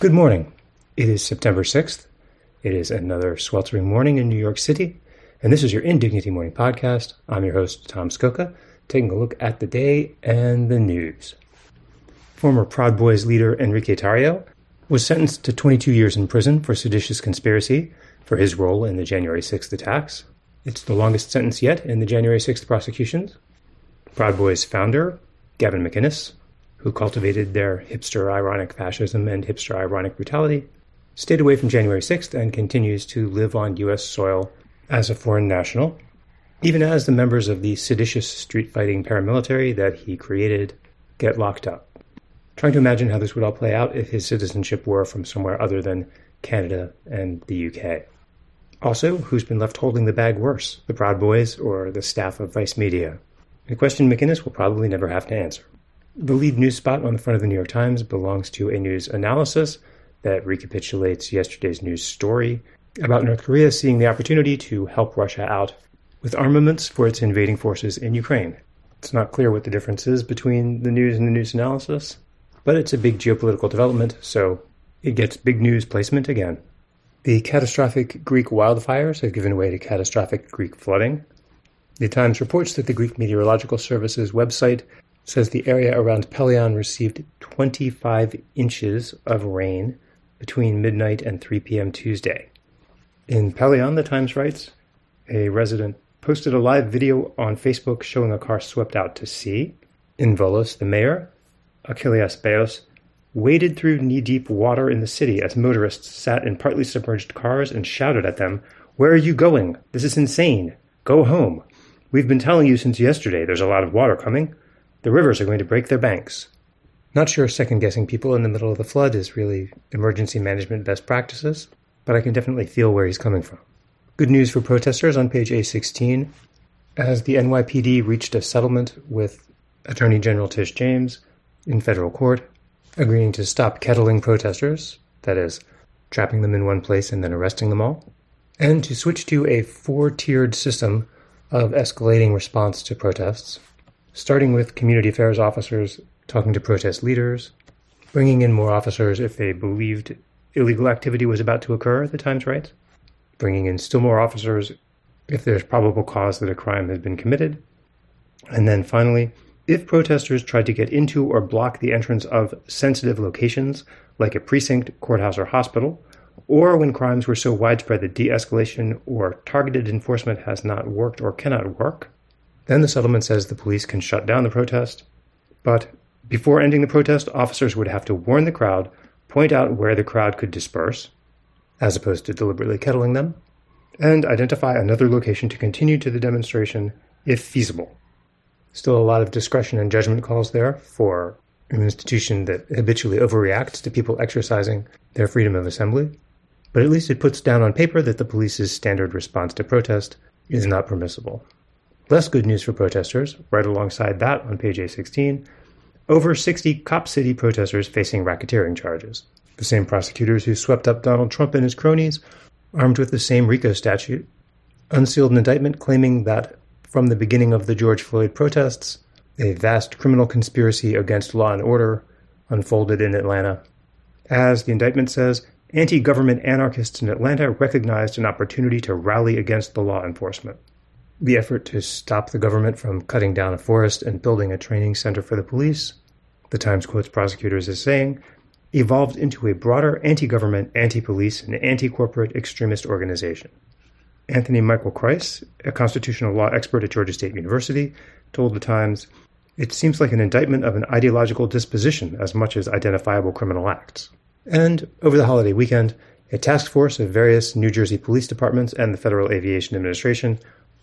Good morning. It is September 6th. It is another sweltering morning in New York City, and this is your Indignity Morning Podcast. I'm your host, Tom Scocca, taking a look at the day and the news. Former Proud Boys leader Enrique Tarrio was sentenced to 22 years in prison for seditious conspiracy for his role in the January 6th attacks. It's the longest sentence yet in the January 6th prosecutions. Proud Boys founder, Gavin McInnes, who cultivated their hipster ironic fascism and hipster ironic brutality, stayed away from January 6th and continues to live on U.S. soil as a foreign national, even as the members of the seditious street fighting paramilitary that he created get locked up. Trying to imagine how this would all play out if his citizenship were from somewhere other than Canada and the UK. Also, who's been left holding the bag worse, the Proud Boys or the staff of Vice Media? A question McInnes will probably never have to answer. The lead news spot on the front of the New York Times belongs to a news analysis that recapitulates yesterday's news story about North Korea seeing the opportunity to help Russia out with armaments for its invading forces in Ukraine. It's not clear what the difference is between the news and the news analysis, but it's a big geopolitical development, so it gets big news placement again. The catastrophic Greek wildfires have given way to catastrophic Greek flooding. The Times reports that the Greek Meteorological Service's website says the area around Pelion received 25 inches of rain between midnight and 3 p.m. Tuesday. In Pelion, the Times writes, a resident posted a live video on Facebook showing a car swept out to sea. In Volos, the mayor, Achilleas Beos, waded through knee deep water in the city as motorists sat in partly submerged cars and shouted at them, Where are you going? This is insane. Go home. We've been telling you since yesterday there's a lot of water coming. The rivers are going to break their banks. Not sure second guessing people in the middle of the flood is really emergency management best practices, but I can definitely feel where he's coming from. Good news for protesters on page A16. As the NYPD reached a settlement with Attorney General Tish James in federal court, agreeing to stop kettling protesters, that is, trapping them in one place and then arresting them all, and to switch to a four tiered system of escalating response to protests, starting with community affairs officers talking to protest leaders, bringing in more officers if they believed illegal activity was about to occur, the Times writes, bringing in still more officers if there's probable cause that a crime has been committed, and then finally, if protesters tried to get into or block the entrance of sensitive locations, like a precinct, courthouse, or hospital, or when crimes were so widespread that de escalation or targeted enforcement has not worked or cannot work, then the settlement says the police can shut down the protest. But before ending the protest, officers would have to warn the crowd, point out where the crowd could disperse, as opposed to deliberately kettling them, and identify another location to continue to the demonstration if feasible. Still a lot of discretion and judgment calls there for an institution that habitually overreacts to people exercising their freedom of assembly. But at least it puts down on paper that the police's standard response to protest is not permissible. Less good news for protesters, right alongside that on page A16, over 60 Cop City protesters facing racketeering charges. The same prosecutors who swept up Donald Trump and his cronies, armed with the same RICO statute, unsealed an indictment claiming that from the beginning of the George Floyd protests, a vast criminal conspiracy against law and order unfolded in Atlanta. As the indictment says, anti government anarchists in Atlanta recognized an opportunity to rally against the law enforcement. The effort to stop the government from cutting down a forest and building a training center for the police, the Times quotes prosecutors as saying, evolved into a broader anti government, anti police, and anti corporate extremist organization. Anthony Michael Kreis, a constitutional law expert at Georgia State University, told The Times, It seems like an indictment of an ideological disposition as much as identifiable criminal acts. And over the holiday weekend, a task force of various New Jersey police departments and the Federal Aviation Administration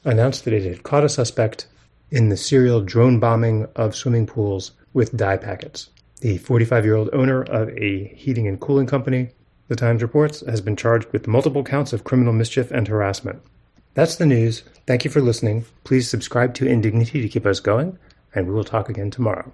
announced that it had caught a suspect in the serial drone bombing of swimming pools with dye packets. The 45 year old owner of a heating and cooling company the Times reports, has been charged with multiple counts of criminal mischief and harassment. That's the news. Thank you for listening. Please subscribe to Indignity to keep us going, and we will talk again tomorrow.